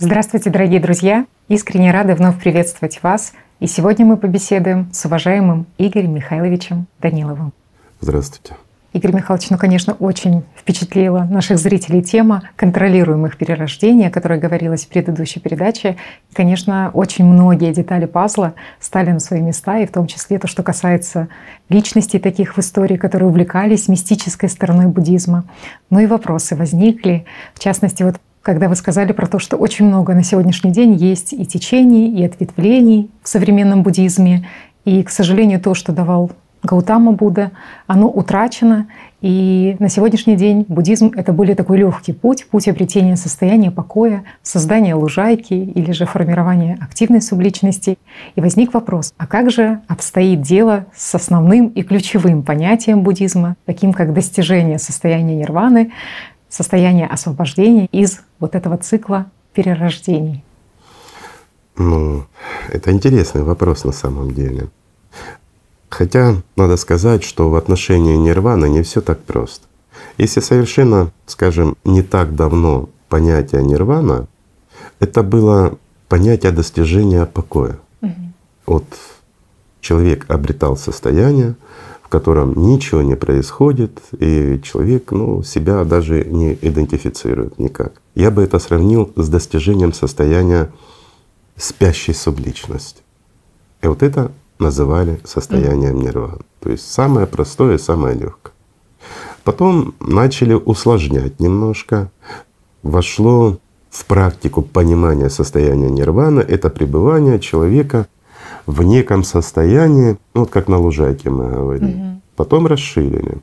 Здравствуйте, дорогие друзья! Искренне рады вновь приветствовать вас. И сегодня мы побеседуем с уважаемым Игорем Михайловичем Даниловым. Здравствуйте. Игорь Михайлович, ну, конечно, очень впечатлила наших зрителей тема контролируемых перерождений, о которой говорилось в предыдущей передаче. И, конечно, очень многие детали пазла стали на свои места, и в том числе то, что касается личностей таких в истории, которые увлекались мистической стороной буддизма. Ну и вопросы возникли. В частности, вот когда вы сказали про то, что очень много на сегодняшний день есть и течений, и ответвлений в современном буддизме. И, к сожалению, то, что давал Гаутама Будда, оно утрачено. И на сегодняшний день буддизм — это более такой легкий путь, путь обретения состояния покоя, создания лужайки или же формирования активной субличности. И возник вопрос, а как же обстоит дело с основным и ключевым понятием буддизма, таким как достижение состояния нирваны, состояние освобождения из вот этого цикла перерождений? Ну, это интересный вопрос на самом деле. Хотя надо сказать, что в отношении нирваны не все так просто. Если совершенно, скажем, не так давно понятие нирвана, это было понятие достижения покоя. Угу. Вот человек обретал состояние, в котором ничего не происходит, и человек ну, себя даже не идентифицирует никак. Я бы это сравнил с достижением состояния спящей субличности. И вот это называли состоянием нирваны. То есть самое простое, самое легкое. Потом начали усложнять немножко. Вошло в практику понимания состояния нирваны — это пребывание человека в неком состоянии, ну, вот как на лужайке мы говорим. Угу. Потом расширили.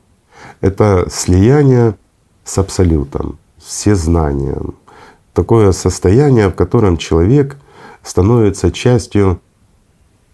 Это слияние с абсолютом, все знанием. Такое состояние, в котором человек становится частью,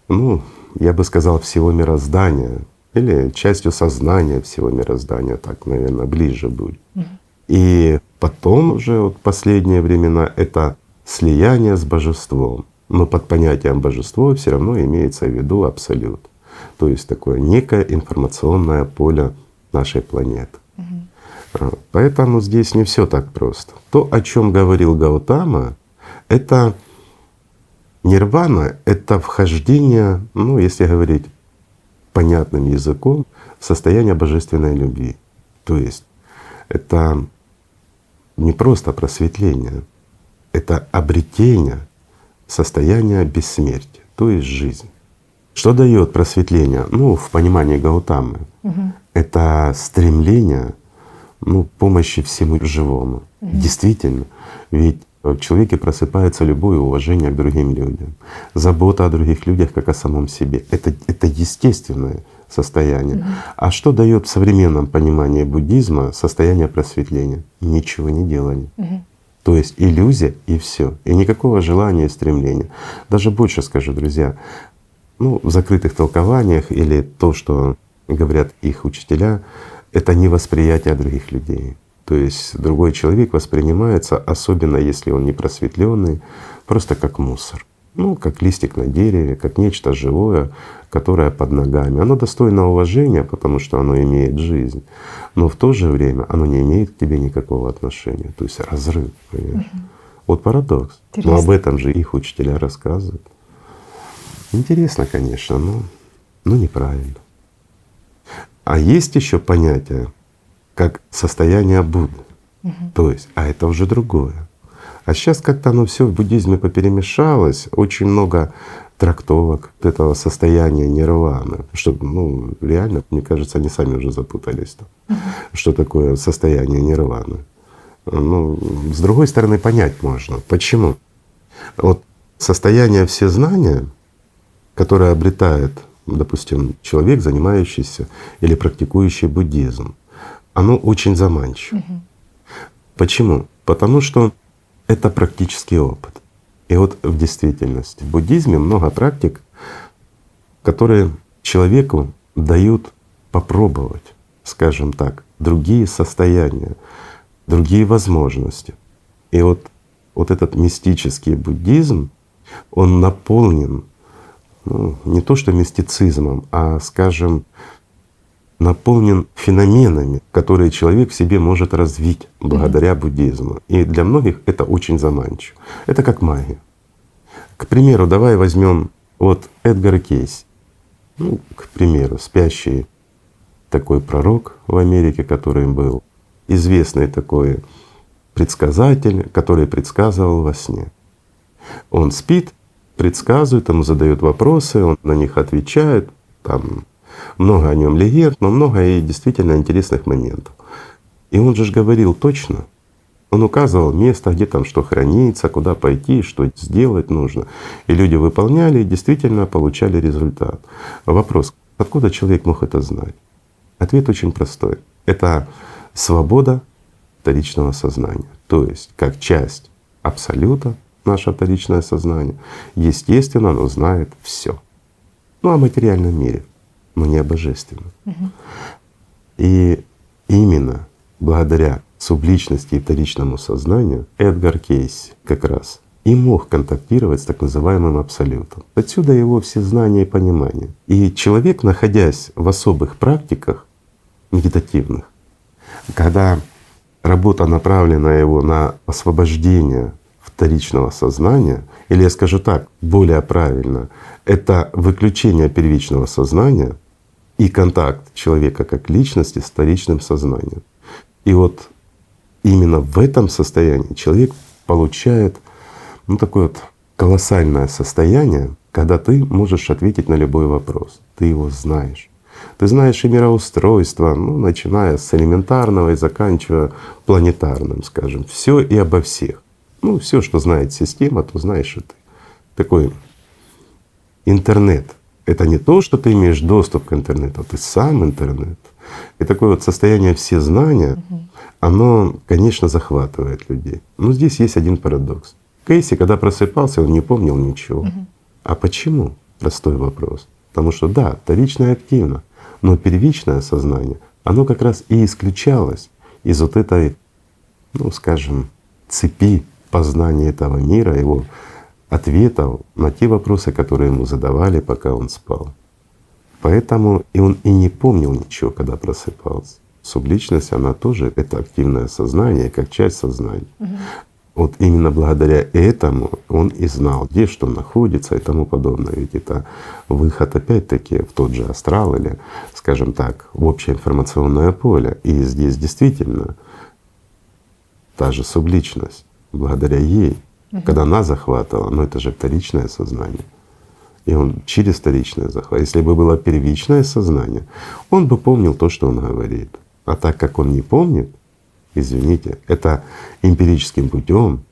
ну, я бы сказал, всего мироздания или частью сознания всего мироздания, так, наверное, ближе будет. Угу. И потом уже вот последние времена это слияние с божеством. Но под понятием божество все равно имеется в виду абсолют. То есть такое некое информационное поле нашей планеты. Угу. Поэтому здесь не все так просто. То, о чем говорил Гаутама, это нирвана — это вхождение, ну, если говорить понятным языком, в состояние божественной любви. То есть это не просто просветление, это обретение состояние бессмертия, то есть жизнь. Что дает просветление? Ну, в понимании Гаутамы, угу. это стремление ну, помощи всему живому. Угу. Действительно, ведь в человеке просыпается любое уважение к другим людям, забота о других людях как о самом себе. Это, это естественное состояние. Угу. А что дает в современном понимании буддизма состояние просветления? Ничего не делания. Угу. То есть иллюзия и все. И никакого желания и стремления. Даже больше скажу, друзья, ну, в закрытых толкованиях или то, что говорят их учителя, это не восприятие других людей. То есть другой человек воспринимается, особенно если он не просветленный, просто как мусор. Ну, как листик на дереве, как нечто живое, которое под ногами. Оно достойно уважения, потому что оно имеет жизнь, но в то же время оно не имеет к тебе никакого отношения. То есть разрыв. Понимаешь? Угу. Вот парадокс. Интересно. Но об этом же их учителя рассказывают. Интересно, конечно, но, но неправильно. А есть еще понятие, как состояние Будды. Угу. То есть, а это уже другое. А сейчас как-то оно все в буддизме поперемешалось, очень много трактовок этого состояния нирваны, что ну реально, мне кажется, они сами уже запутались там, что такое состояние нирваны. Ну, с другой стороны, понять можно. Почему? Вот состояние всезнания, которое обретает, допустим, человек, занимающийся или практикующий буддизм, оно очень заманчиво. Угу. Почему? Потому что это практический опыт. И вот в действительности в буддизме много практик, которые человеку дают попробовать, скажем так, другие состояния, другие возможности. И вот, вот этот мистический буддизм, он наполнен ну, не то что мистицизмом, а, скажем, наполнен феноменами, которые человек в себе может развить благодаря буддизму. И для многих это очень заманчиво. Это как магия. К примеру, давай возьмем вот Эдгар Кейс. Ну, к примеру, спящий такой пророк в Америке, который был, известный такой предсказатель, который предсказывал во сне. Он спит, предсказывает, ему задают вопросы, он на них отвечает, там много о нем легенд, но много и действительно интересных моментов. И он же говорил точно, он указывал место, где там что хранится, куда пойти, что сделать нужно. И люди выполняли и действительно получали результат. Вопрос, откуда человек мог это знать? Ответ очень простой. Это свобода вторичного сознания. То есть как часть абсолюта наше вторичное сознание, естественно, оно знает все. Ну о материальном мире, но не. Угу. И именно благодаря субличности и вторичному сознанию Эдгар Кейс как раз и мог контактировать с так называемым абсолютом. Отсюда его все знания и понимание. И человек, находясь в особых практиках медитативных, когда работа направлена его на освобождение вторичного сознания, или я скажу так, более правильно, это выключение первичного сознания и контакт человека как личности с вторичным сознанием. И вот именно в этом состоянии человек получает ну, такое вот колоссальное состояние, когда ты можешь ответить на любой вопрос, ты его знаешь. Ты знаешь и мироустройство, ну, начиная с элементарного и заканчивая планетарным, скажем, все и обо всех. Ну, все, что знает система, то знаешь и ты. Такой интернет. Это не то, что ты имеешь доступ к интернету, а ты сам интернет. И такое вот состояние всезнания, угу. оно, конечно, захватывает людей. Но здесь есть один парадокс. Кейси, когда просыпался, он не помнил ничего. Угу. А почему? Простой вопрос. Потому что да, вторично активно, но первичное сознание, оно как раз и исключалось из вот этой, ну скажем, цепи познания этого мира, его ответов на те вопросы, которые ему задавали, пока он спал. Поэтому и он и не помнил ничего, когда просыпался. Субличность, она тоже — это активное сознание, как часть сознания. Угу. Вот именно благодаря этому он и знал, где что находится и тому подобное. Ведь это выход опять-таки в тот же астрал или, скажем так, в общее информационное поле. И здесь действительно та же субличность, благодаря ей, угу. когда она захватывала, но это же вторичное сознание. И он через вторичное захват. Если бы было первичное сознание, он бы помнил то, что он говорит. А так как он не помнит, Извините, это эмпирическим путем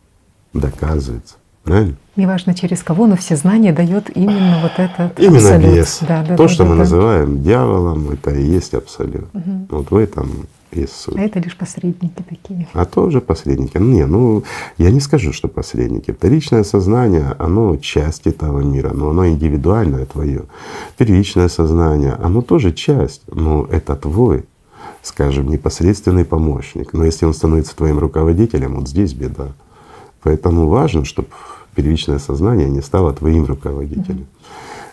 доказывается. Правильно? Неважно через кого, но все знания дает именно вот этот Именно абсолют. бес. Да, да, То, да, что да, мы да. называем дьяволом, это и есть абсолют. Угу. Вот в этом есть суть. А это лишь посредники такие. А тоже посредники. Ну, не, ну я не скажу, что посредники. Вторичное сознание, оно часть этого мира, но оно индивидуальное твое. Первичное сознание, оно тоже часть, но это твой скажем, непосредственный помощник. Но если он становится твоим руководителем, вот здесь беда. Поэтому важно, чтобы первичное сознание не стало твоим руководителем.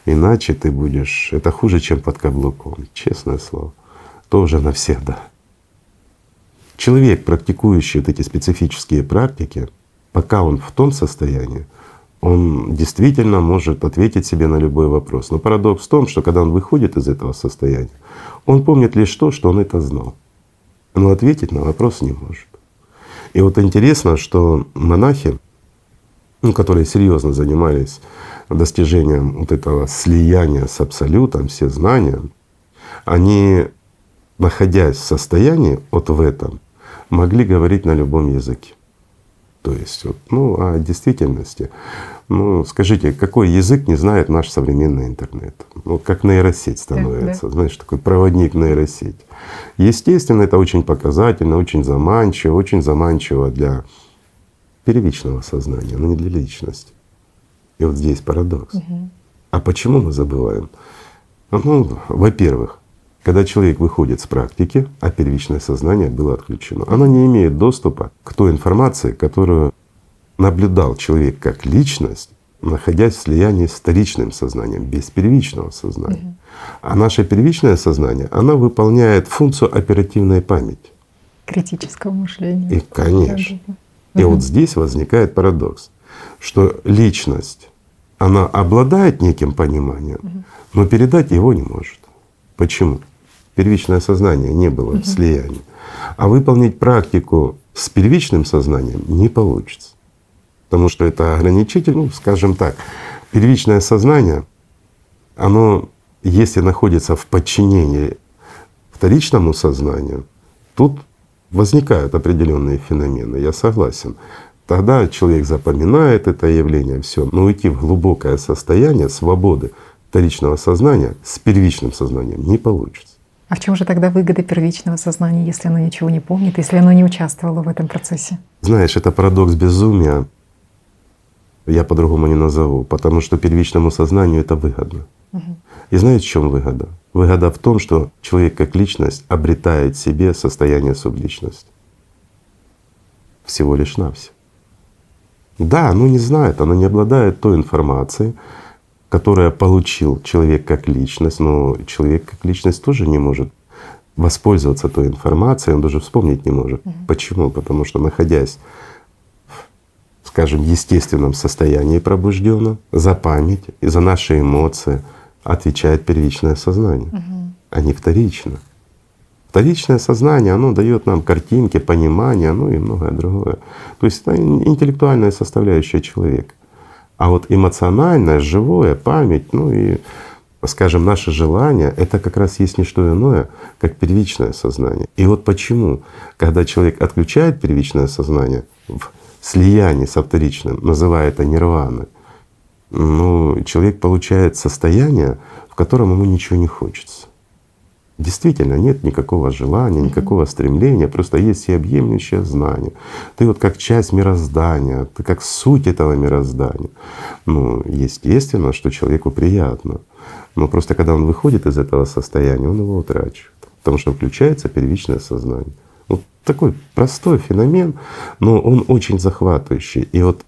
Иначе ты будешь, это хуже, чем под каблуком, честное слово, тоже навсегда. Человек, практикующий вот эти специфические практики, пока он в том состоянии, он действительно может ответить себе на любой вопрос. Но парадокс в том, что когда он выходит из этого состояния, он помнит лишь то, что он это знал. Но ответить на вопрос не может. И вот интересно, что монахи, ну, которые серьезно занимались достижением вот этого слияния с Абсолютом, все знания, они, находясь в состоянии вот в этом, могли говорить на любом языке. То есть, вот, ну, о действительности. Ну, скажите, какой язык не знает наш современный интернет? Ну, как нейросеть становится, да, да. знаешь, такой проводник нейросеть. Естественно, это очень показательно, очень заманчиво, очень заманчиво для первичного сознания, но не для личности. И вот здесь парадокс. Угу. А почему мы забываем? Ну, во-первых, когда человек выходит с практики, а первичное сознание было отключено, оно не имеет доступа к той информации, которую наблюдал человек как личность находясь в слиянии с вторичным сознанием, без первичного сознания. Угу. А наше первичное сознание, оно выполняет функцию оперативной памяти. Критического мышления. И, конечно. Да, да. И угу. вот здесь возникает парадокс, что личность, она обладает неким пониманием, угу. но передать его не может. Почему? Первичное сознание не было угу. в слиянии. А выполнить практику с первичным сознанием не получится. Потому что это ограничитель, ну, скажем так, первичное сознание, оно, если находится в подчинении вторичному сознанию, тут возникают определенные феномены, я согласен. Тогда человек запоминает это явление, все. Но уйти в глубокое состояние свободы вторичного сознания с первичным сознанием не получится. А в чем же тогда выгода первичного сознания, если оно ничего не помнит, если оно не участвовало в этом процессе? Знаешь, это парадокс безумия. Я по-другому не назову, потому что первичному сознанию это выгодно. Угу. И знаете, в чем выгода? Выгода в том, что человек как личность обретает в себе состояние субличности. Всего лишь навсего. Да, оно не знает, оно не обладает той информацией, которое получил человек как личность, но человек как личность тоже не может воспользоваться той информацией, он даже вспомнить не может. Угу. Почему? Потому что находясь в, скажем, естественном состоянии пробужденном, за память и за наши эмоции отвечает первичное сознание, угу. а не вторичное. Вторичное сознание, оно дает нам картинки, понимание, ну и многое другое. То есть это интеллектуальная составляющая человека. А вот эмоциональное, живое, память, ну и, скажем, наше желание — это как раз есть не что иное, как первичное сознание. И вот почему, когда человек отключает первичное сознание в слиянии со вторичным, называя это нирваной, ну, человек получает состояние, в котором ему ничего не хочется. Действительно, нет никакого желания, никакого стремления, просто есть всеобъемлющее знание. Ты вот как часть мироздания, ты как суть этого мироздания. Ну, естественно, что человеку приятно. Но просто когда он выходит из этого состояния, он его утрачивает, потому что включается первичное сознание. Вот такой простой феномен, но он очень захватывающий. И вот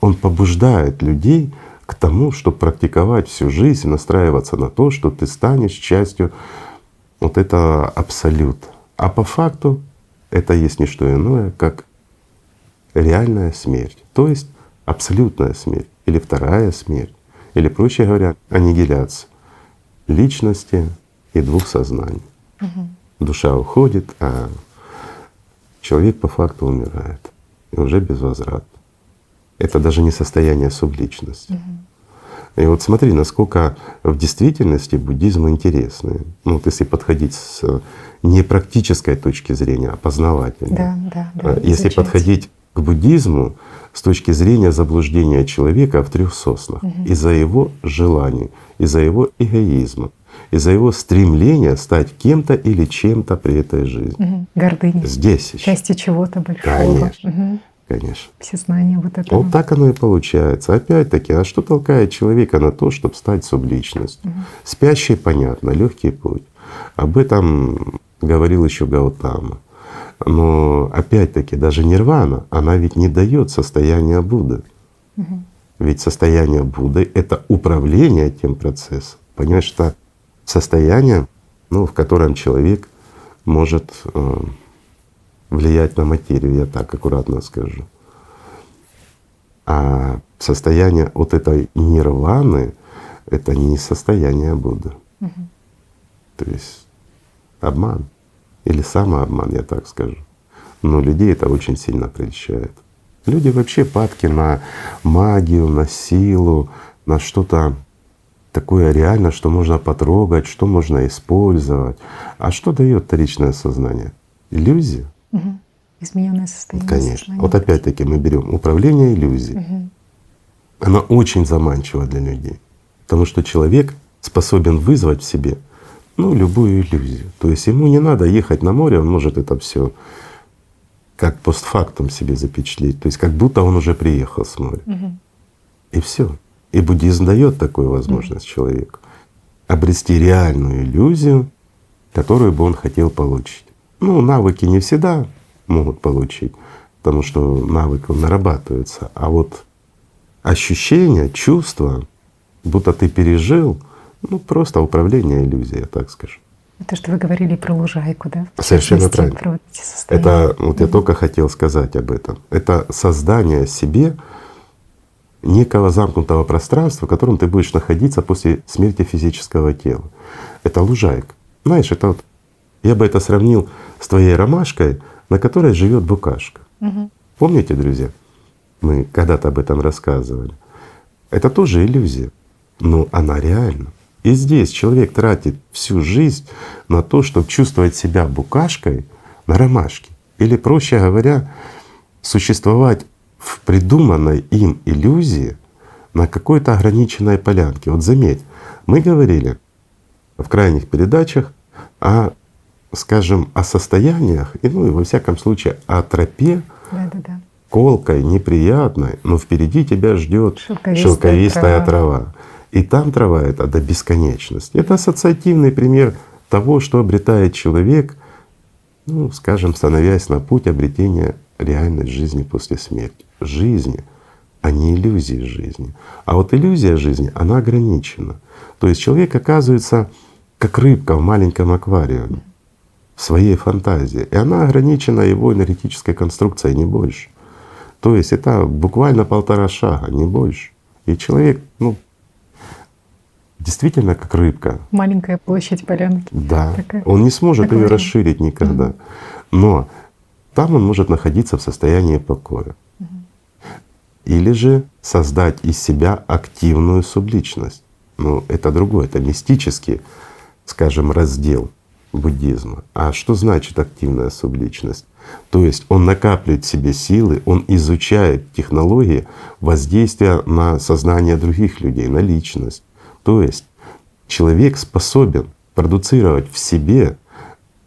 он побуждает людей к тому, чтобы практиковать всю жизнь, настраиваться на то, что ты станешь частью вот это абсолют. А по факту это есть не что иное, как реальная смерть, то есть абсолютная смерть или вторая смерть, или проще говоря, аннигиляция личности и двух сознаний. Угу. Душа уходит, а человек по факту умирает и уже безвозвратно. Это даже не состояние субличности. Угу. И вот смотри, насколько в действительности буддизм интересный. Ну вот если подходить с не практической точки зрения, а познавательной. Да, да, да, а если изучать. подходить к буддизму с точки зрения заблуждения человека в трех соснах угу. из-за его желаний, из-за его эгоизма, из-за его стремления стать кем-то или чем-то при этой жизни. Угу. Гордыня. Здесь еще. Частью чего-то большого. Конечно. Угу конечно. Все знания вот это. Вот так оно и получается. Опять-таки, а что толкает человека на то, чтобы стать субличностью? Угу. Спящий, понятно, легкий путь. Об этом говорил еще Гаутама. Но опять-таки даже нирвана, она ведь не дает состояния Будды. Угу. Ведь состояние Будды — это управление тем процессом. Понимаешь, что состояние, ну, в котором человек может э, влиять на материю, я так аккуратно скажу. А состояние вот этой нирваны — это не состояние Будды. Угу. То есть обман или самообман, я так скажу. Но людей это очень сильно прельщает. Люди вообще падки на магию, на силу, на что-то такое реально, что можно потрогать, что можно использовать. А что дает вторичное сознание? Иллюзия. Измененное состояние. Конечно. Вот опять-таки мы берем управление иллюзией. Угу. Она очень заманчива для людей, потому что человек способен вызвать в себе ну, любую иллюзию. То есть ему не надо ехать на море, он может это все как постфактум себе запечатлеть, то есть как будто он уже приехал с моря. Угу. И все. И буддизм дает такую возможность угу. человеку обрести реальную иллюзию, которую бы он хотел получить. Ну, навыки не всегда могут получить, потому что навык он нарабатывается, а вот ощущение, чувство, будто ты пережил, ну просто управление иллюзией, я так скажу. То, что вы говорили про лужайку, да? Совершенно правильно. Это вот я только хотел сказать об этом. Это создание себе некого замкнутого пространства, в котором ты будешь находиться после смерти физического тела. Это лужайка. Знаешь, это вот я бы это сравнил с твоей ромашкой, на которой живет букашка. Угу. Помните, друзья? Мы когда-то об этом рассказывали. Это тоже иллюзия, но она реальна. И здесь человек тратит всю жизнь на то, чтобы чувствовать себя букашкой на ромашке. Или, проще говоря, существовать в придуманной им иллюзии на какой-то ограниченной полянке. Вот заметь, мы говорили в крайних передачах о, скажем, о состояниях, и, ну и во всяком случае о тропе, да, да, да. колкой, неприятной, но впереди тебя ждет шелковистая, шелковистая трава. трава. И там трава это до бесконечности. Это ассоциативный пример того, что обретает человек, ну, скажем, становясь на путь обретения реальной жизни после смерти. Жизни, а не иллюзии жизни. А вот иллюзия жизни, она ограничена. То есть человек оказывается как рыбка в маленьком аквариуме, в своей фантазии. И она ограничена его энергетической конструкцией, не больше. То есть это буквально полтора шага, не больше. И человек, ну, действительно как рыбка. Маленькая площадь полянки. Да. Такая. Он не сможет ее расширить никогда. Угу. Но там он может находиться в состоянии покоя. Угу. Или же создать из себя активную субличность. Ну, это другое, это мистический, скажем, раздел буддизма. А что значит активная субличность? То есть он накапливает в себе силы, он изучает технологии воздействия на сознание других людей, на личность. То есть человек способен продуцировать в себе,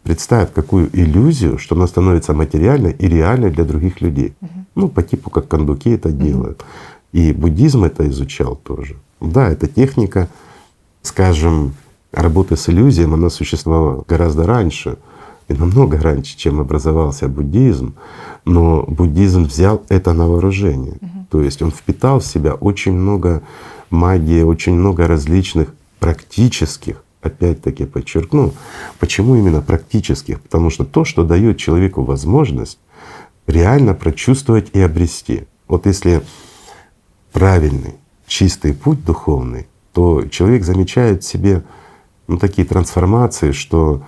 представив какую иллюзию, что она становится материальной и реальной для других людей. Угу. Ну, по типу как кондуки это угу. делают. И буддизм это изучал тоже. Да, эта техника, скажем, работы с иллюзией, она существовала гораздо раньше и намного раньше, чем образовался буддизм. Но буддизм взял это на вооружение. Угу. То есть он впитал в себя очень много магии, очень много различных практических, опять-таки подчеркну, почему именно практических? Потому что то, что дает человеку возможность реально прочувствовать и обрести. Вот если правильный, чистый путь духовный, то человек замечает в себе ну, такие трансформации, что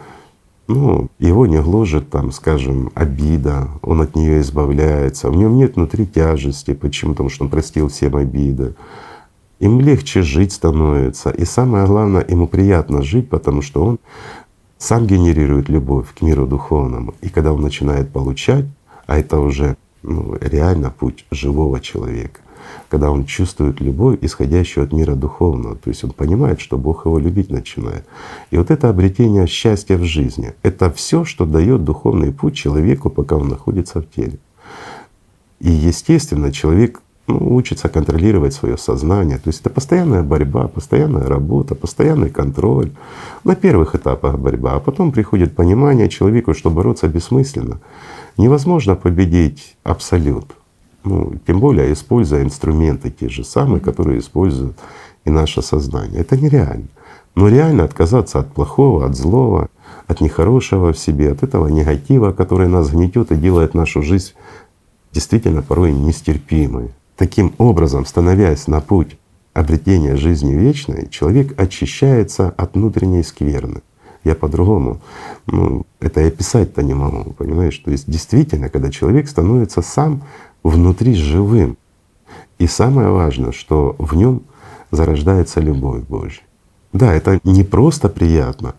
ну, его не гложет там, скажем, обида, он от нее избавляется, в нем нет внутри тяжести. Почему? Потому что он простил всем обиды им легче жить становится. И самое главное, ему приятно жить, потому что он сам генерирует любовь к миру духовному. И когда он начинает получать, а это уже ну, реально путь живого человека, когда он чувствует любовь, исходящую от мира духовного, то есть он понимает, что Бог его любить начинает. И вот это обретение счастья в жизни — это все, что дает духовный путь человеку, пока он находится в теле. И естественно, человек ну, учится контролировать свое сознание. То есть это постоянная борьба, постоянная работа, постоянный контроль. На первых этапах борьба, а потом приходит понимание человеку, что бороться бессмысленно. Невозможно победить абсолют. Ну, тем более используя инструменты те же самые, которые используют и наше сознание. Это нереально. Но реально отказаться от плохого, от злого, от нехорошего в себе, от этого негатива, который нас гнетет и делает нашу жизнь действительно порой нестерпимой. Таким образом, становясь на путь обретения жизни вечной, человек очищается от внутренней скверны. Я по-другому, ну, это и описать-то не могу, понимаешь? То есть действительно, когда человек становится сам внутри живым, и самое важное, что в нем зарождается любовь Божья. Да, это не просто приятно,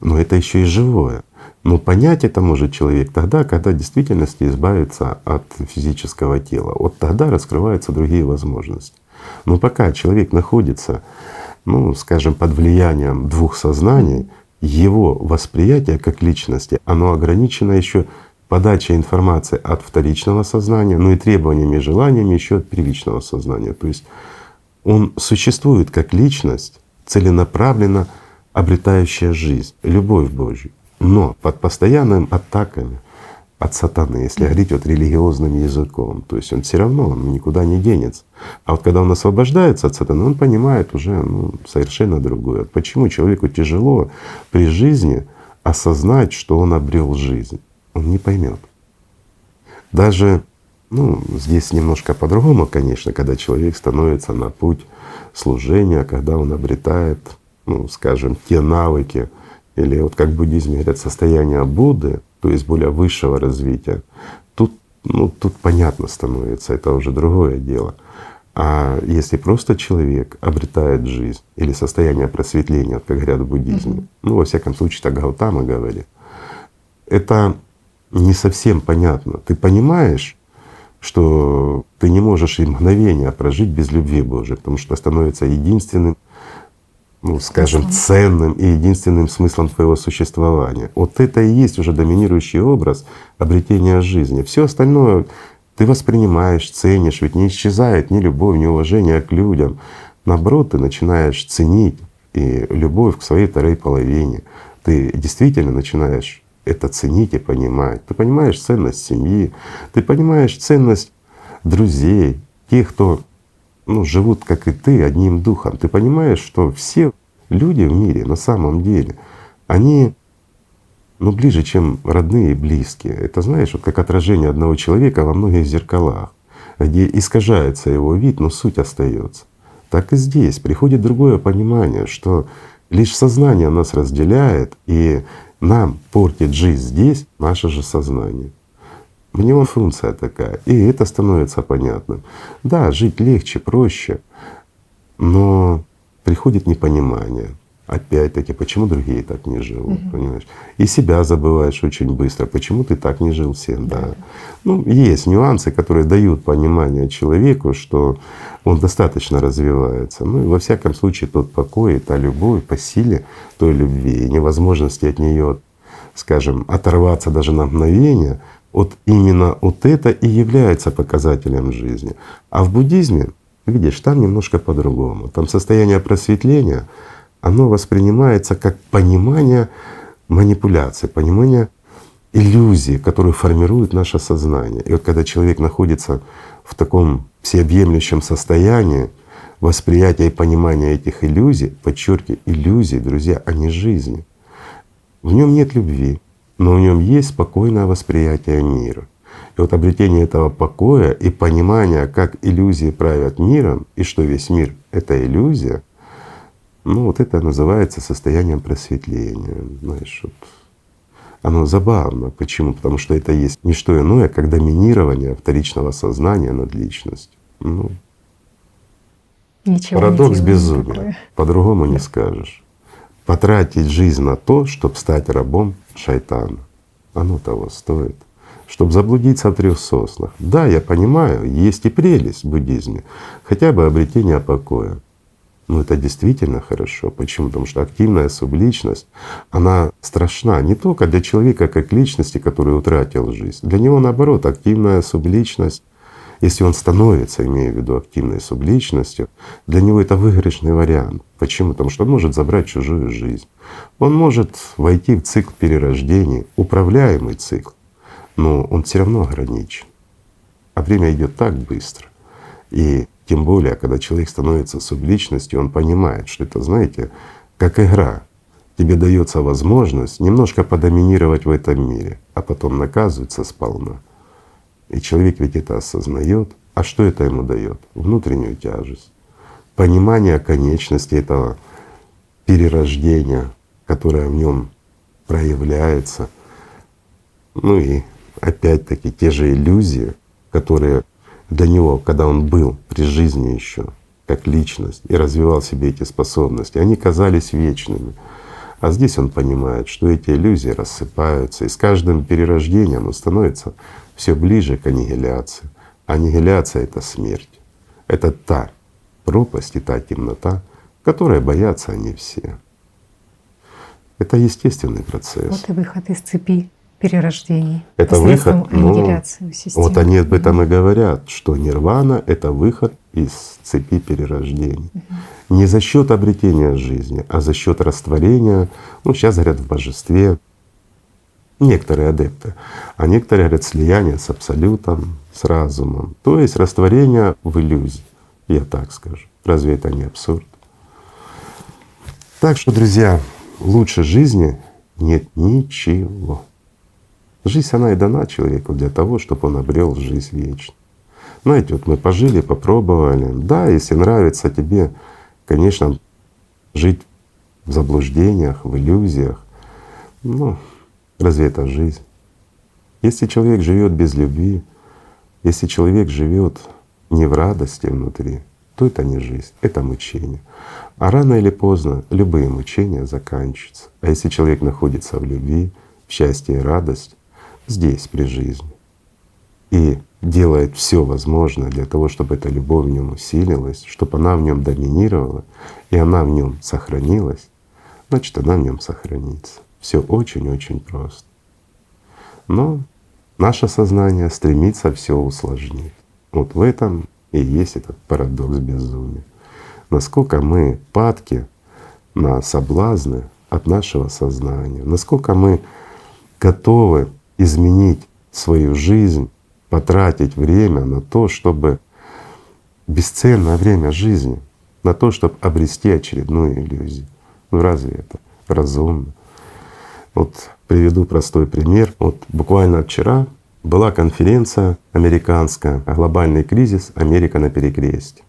но это еще и живое. Но понять это может человек тогда, когда в действительности избавится от физического тела. Вот тогда раскрываются другие возможности. Но пока человек находится, ну, скажем, под влиянием двух сознаний, его восприятие как личности, оно ограничено еще подачей информации от вторичного сознания, ну и требованиями и желаниями еще от первичного сознания. То есть он существует как личность, целенаправленно обретающая жизнь, любовь Божью но под постоянными атаками от сатаны, если говорить вот религиозным языком. То есть он все равно он никуда не денется. А вот когда он освобождается от сатаны, он понимает уже ну, совершенно другое. Почему человеку тяжело при жизни осознать, что он обрел жизнь? Он не поймет. Даже ну, здесь немножко по-другому, конечно, когда человек становится на путь служения, когда он обретает, ну, скажем, те навыки, или вот как в буддизме говорят, состояние Будды, то есть более высшего развития, тут, ну, тут понятно становится, это уже другое дело. А если просто человек обретает жизнь или состояние просветления, как говорят в буддизме, mm-hmm. ну, во всяком случае, так Гаутама говорит, это не совсем понятно. Ты понимаешь, что ты не можешь и мгновения прожить без любви Божией, потому что становится единственным, ну, скажем, ценным и единственным смыслом твоего существования. Вот это и есть уже доминирующий образ обретения жизни. Все остальное ты воспринимаешь, ценишь, ведь не исчезает ни любовь, ни уважение к людям. Наоборот, ты начинаешь ценить и любовь к своей второй половине. Ты действительно начинаешь это ценить и понимать. Ты понимаешь ценность семьи, ты понимаешь ценность друзей, тех, кто ну, живут, как и ты, одним духом. Ты понимаешь, что все люди в мире на самом деле, они ну, ближе, чем родные и близкие. Это знаешь, вот как отражение одного человека во многих зеркалах, где искажается его вид, но суть остается. Так и здесь приходит другое понимание, что лишь сознание нас разделяет, и нам портит жизнь здесь наше же сознание. В него функция такая, и это становится понятным. Да, жить легче, проще, но приходит непонимание. Опять-таки, почему другие так не живут, угу. понимаешь? И себя забываешь очень быстро. Почему ты так не жил всем, да. да. Ну, есть нюансы, которые дают понимание человеку, что он достаточно развивается. Ну и во всяком случае тот покой, та любовь по силе той любви и невозможности от нее, скажем, оторваться даже на мгновение, вот именно вот это и является показателем жизни. А в буддизме, видишь, там немножко по-другому. Там состояние просветления — оно воспринимается как понимание манипуляции, понимание иллюзии, которую формирует наше сознание. И вот когда человек находится в таком всеобъемлющем состоянии восприятия и понимания этих иллюзий, подчеркиваю, иллюзии, друзья, а не жизни. В нем нет любви, но в нем есть спокойное восприятие мира. И вот обретение этого покоя и понимания, как иллюзии правят миром, и что весь мир — это иллюзия — ну вот это называется состоянием просветления. Знаешь, вот оно забавно. Почему? Потому что это есть не что иное, как доминирование вторичного сознания над личностью. Ну, Ничего Парадокс безумия. По-другому не скажешь. Потратить жизнь на то, чтобы стать рабом шайтана. Оно того стоит. Чтобы заблудиться в трех соснах. Да, я понимаю, есть и прелесть в буддизме, хотя бы обретение покоя. Ну это действительно хорошо. Почему? Потому что активная субличность, она страшна не только для человека как личности, который утратил жизнь. Для него наоборот, активная субличность, если он становится, имея в виду активной субличностью, для него это выигрышный вариант. Почему? Потому что он может забрать чужую жизнь. Он может войти в цикл перерождений, управляемый цикл, но он все равно ограничен. А время идет так быстро. И тем более, когда человек становится субличностью, он понимает, что это, знаете, как игра. Тебе дается возможность немножко подоминировать в этом мире, а потом наказывается сполна. И человек ведь это осознает. А что это ему дает? Внутреннюю тяжесть, понимание конечности этого перерождения, которое в нем проявляется. Ну и опять-таки те же иллюзии, которые для него, когда он был при жизни еще как личность и развивал себе эти способности, они казались вечными. А здесь он понимает, что эти иллюзии рассыпаются, и с каждым перерождением он становится все ближе к аннигиляции. Аннигиляция — это смерть. Это та пропасть и та темнота, которой боятся они все. Это естественный процесс. Вот и выход из цепи перерождений. Это выход, ну, вот они об этом и говорят, что нирвана — это выход из цепи перерождений. Угу. Не за счет обретения жизни, а за счет растворения, ну сейчас говорят в божестве, некоторые адепты, а некоторые говорят слияние с абсолютом, с разумом, то есть растворение в иллюзии, я так скажу. Разве это не абсурд? Так что, друзья, лучше жизни нет ничего. Жизнь, она и дана человеку для того, чтобы он обрел жизнь вечную. Знаете, вот мы пожили, попробовали. Да, если нравится тебе, конечно, жить в заблуждениях, в иллюзиях, ну, разве это жизнь? Если человек живет без любви, если человек живет не в радости внутри, то это не жизнь, это мучение. А рано или поздно любые мучения заканчиваются. А если человек находится в любви, в счастье и радость, здесь, при жизни, и делает все возможное для того, чтобы эта любовь в нем усилилась, чтобы она в нем доминировала, и она в нем сохранилась, значит она в нем сохранится. Все очень-очень просто. Но наше сознание стремится все усложнить. Вот в этом и есть этот парадокс безумия. Насколько мы падки на соблазны от нашего сознания, насколько мы готовы изменить свою жизнь, потратить время на то, чтобы бесценное время жизни, на то, чтобы обрести очередную иллюзию. Ну разве это разумно? Вот приведу простой пример. Вот буквально вчера была конференция американская «Глобальный кризис. Америка на перекрестье».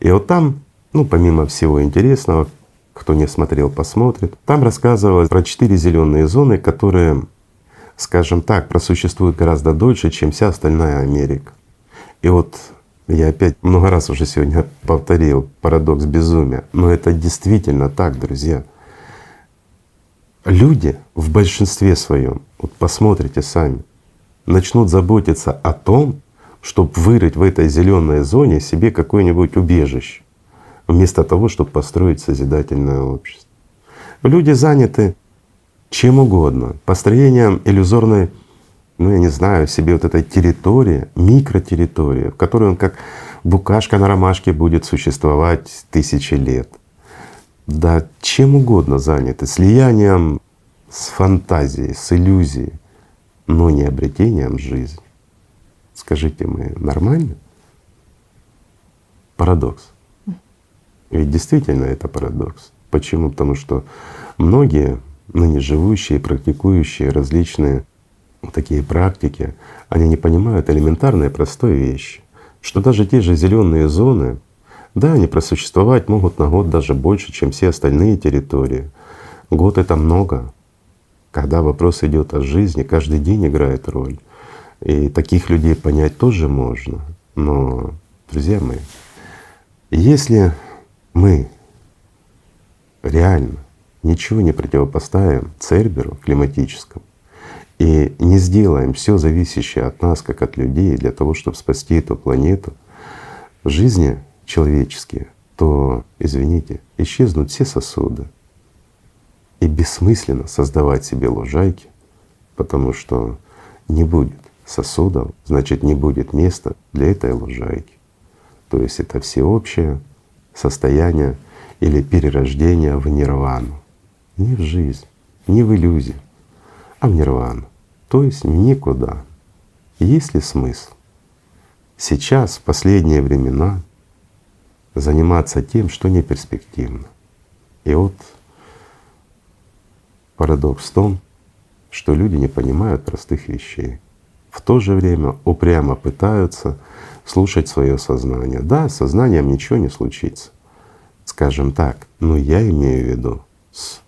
И вот там, ну помимо всего интересного, кто не смотрел, посмотрит, там рассказывалось про четыре зеленые зоны, которые скажем так, просуществует гораздо дольше, чем вся остальная Америка. И вот я опять много раз уже сегодня повторил парадокс безумия, но это действительно так, друзья. Люди в большинстве своем, вот посмотрите сами, начнут заботиться о том, чтобы вырыть в этой зеленой зоне себе какое-нибудь убежище, вместо того, чтобы построить созидательное общество. Люди заняты чем угодно, построением иллюзорной, ну я не знаю, себе вот этой территории, микротерритории, в которой он как букашка на ромашке будет существовать тысячи лет. Да чем угодно заняты, слиянием с фантазией, с иллюзией, но не обретением жизни. Скажите, мы нормально? Парадокс. Ведь действительно это парадокс. Почему? Потому что многие ныне живущие, практикующие различные такие практики, они не понимают элементарной простой вещи, что даже те же зеленые зоны, да, они просуществовать могут на год даже больше, чем все остальные территории. Год это много. Когда вопрос идет о жизни, каждый день играет роль. И таких людей понять тоже можно. Но, друзья мои, если мы реально ничего не противопоставим Церберу климатическому и не сделаем все зависящее от нас, как от людей, для того, чтобы спасти эту планету, жизни человеческие, то, извините, исчезнут все сосуды. И бессмысленно создавать себе лужайки, потому что не будет сосудов, значит не будет места для этой лужайки. То есть это всеобщее состояние или перерождение в нирвану не в жизнь, не в иллюзию, а в нирвану, то есть никуда. Есть ли смысл сейчас, в последние времена, заниматься тем, что не перспективно? И вот парадокс в том, что люди не понимают простых вещей. В то же время упрямо пытаются слушать свое сознание. Да, с сознанием ничего не случится. Скажем так, но я имею в виду с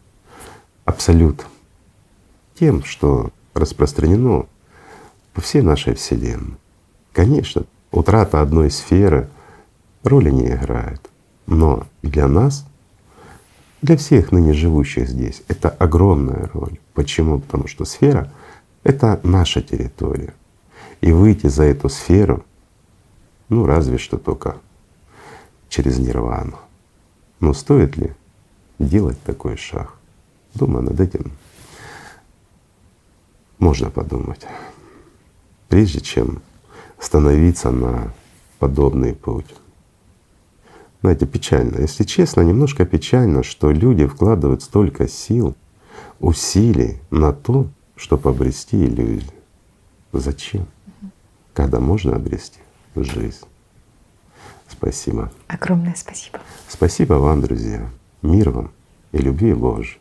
абсолют тем, что распространено по всей нашей Вселенной. Конечно, утрата одной сферы роли не играет, но для нас, для всех ныне живущих здесь, это огромная роль. Почему? Потому что сфера — это наша территория. И выйти за эту сферу, ну разве что только через нирвану. Но стоит ли делать такой шаг? Думаю, над этим можно подумать, прежде чем становиться на подобный путь. Знаете, печально, если честно, немножко печально, что люди вкладывают столько сил, усилий на то, чтобы обрести иллюзию. Зачем? Когда можно обрести жизнь. Спасибо. Огромное спасибо. Спасибо вам, друзья. Мир вам и любви Божьей.